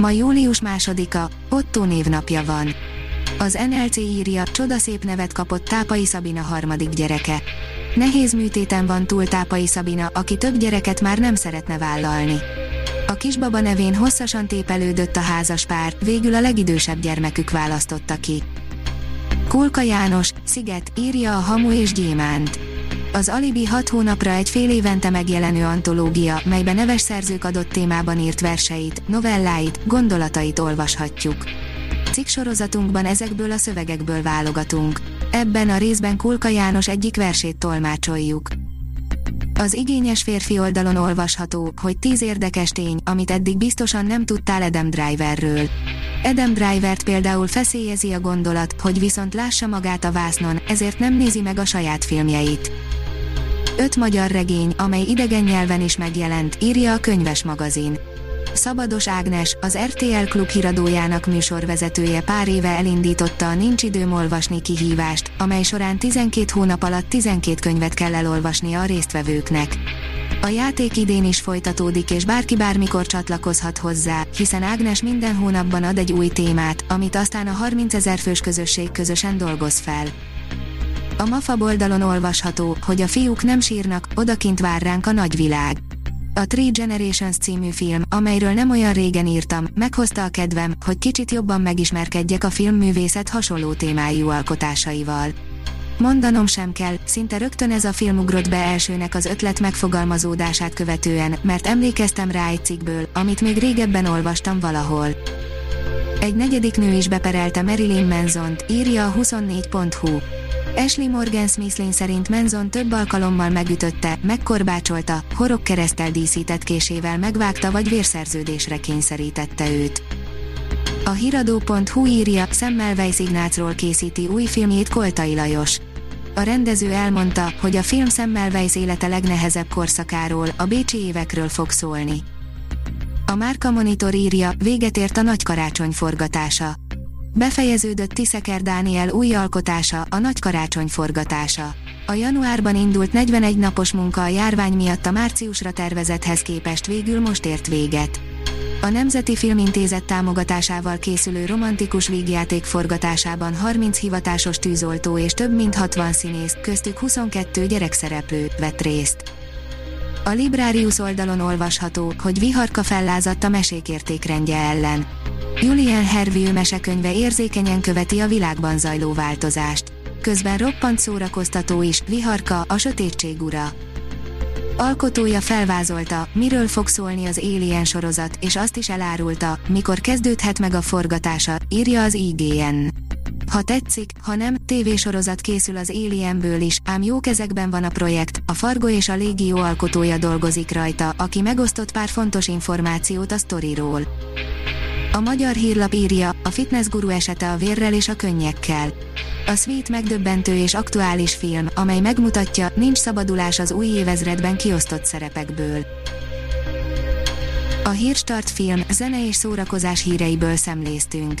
Ma július másodika, Otto névnapja van. Az NLC írja, csodaszép nevet kapott Tápai Szabina harmadik gyereke. Nehéz műtéten van túl Tápai Szabina, aki több gyereket már nem szeretne vállalni. A kisbaba nevén hosszasan tépelődött a házas pár, végül a legidősebb gyermekük választotta ki. Kulka János, Sziget, írja a Hamu és Gyémánt. Az Alibi 6 hónapra egy fél évente megjelenő antológia, melyben neves szerzők adott témában írt verseit, novelláit, gondolatait olvashatjuk. Cikk ezekből a szövegekből válogatunk. Ebben a részben Kulka János egyik versét tolmácsoljuk. Az igényes férfi oldalon olvasható, hogy 10 érdekes tény, amit eddig biztosan nem tudtál Adam Driverről. Adam Drivert például feszélyezi a gondolat, hogy viszont lássa magát a vásznon, ezért nem nézi meg a saját filmjeit. Öt magyar regény, amely idegen nyelven is megjelent, írja a könyves magazin. Szabados Ágnes, az RTL Klub híradójának műsorvezetője pár éve elindította a Nincs időm olvasni kihívást, amely során 12 hónap alatt 12 könyvet kell elolvasni a résztvevőknek. A játék idén is folytatódik és bárki bármikor csatlakozhat hozzá, hiszen Ágnes minden hónapban ad egy új témát, amit aztán a 30 ezer fős közösség közösen dolgoz fel. A MAFA oldalon olvasható, hogy a fiúk nem sírnak, odakint vár ránk a nagyvilág. A Three Generations című film, amelyről nem olyan régen írtam, meghozta a kedvem, hogy kicsit jobban megismerkedjek a filmművészet hasonló témájú alkotásaival. Mondanom sem kell, szinte rögtön ez a film ugrott be elsőnek az ötlet megfogalmazódását követően, mert emlékeztem rá egy cikkből, amit még régebben olvastam valahol. Egy negyedik nő is beperelte Marilyn manson írja a 24.hu. Ashley Morgan Smithlin szerint Manson több alkalommal megütötte, megkorbácsolta, keresztel díszített késével megvágta vagy vérszerződésre kényszerítette őt. A hiradó.hu írja, Semmelweis Ignácról készíti új filmjét Koltai Lajos. A rendező elmondta, hogy a film Semmelweis élete legnehezebb korszakáról, a bécsi évekről fog szólni. A Márka Monitor írja, véget ért a nagy karácsony forgatása. Befejeződött Tiszeker Dániel új alkotása, a Nagy Karácsony forgatása. A januárban indult 41 napos munka a járvány miatt a márciusra tervezethez képest végül most ért véget. A Nemzeti Filmintézet támogatásával készülő romantikus vígjáték forgatásában 30 hivatásos tűzoltó és több mint 60 színész, köztük 22 gyerekszereplő vett részt. A Librarius oldalon olvasható, hogy Viharka fellázadt a mesék ellen. Julian Hervieux mesekönyve érzékenyen követi a világban zajló változást. Közben roppant szórakoztató is, Viharka, a sötétség ura. Alkotója felvázolta, miről fog szólni az Alien sorozat, és azt is elárulta, mikor kezdődhet meg a forgatása, írja az IGN. Ha tetszik, ha nem, tévésorozat készül az Alienből is, ám jó kezekben van a projekt, a Fargo és a Légió alkotója dolgozik rajta, aki megosztott pár fontos információt a sztoriról. A magyar hírlap írja, a fitnessguru esete a vérrel és a könnyekkel. A Sweet megdöbbentő és aktuális film, amely megmutatja, nincs szabadulás az új évezredben kiosztott szerepekből. A Hírstart film, zene és szórakozás híreiből szemléztünk.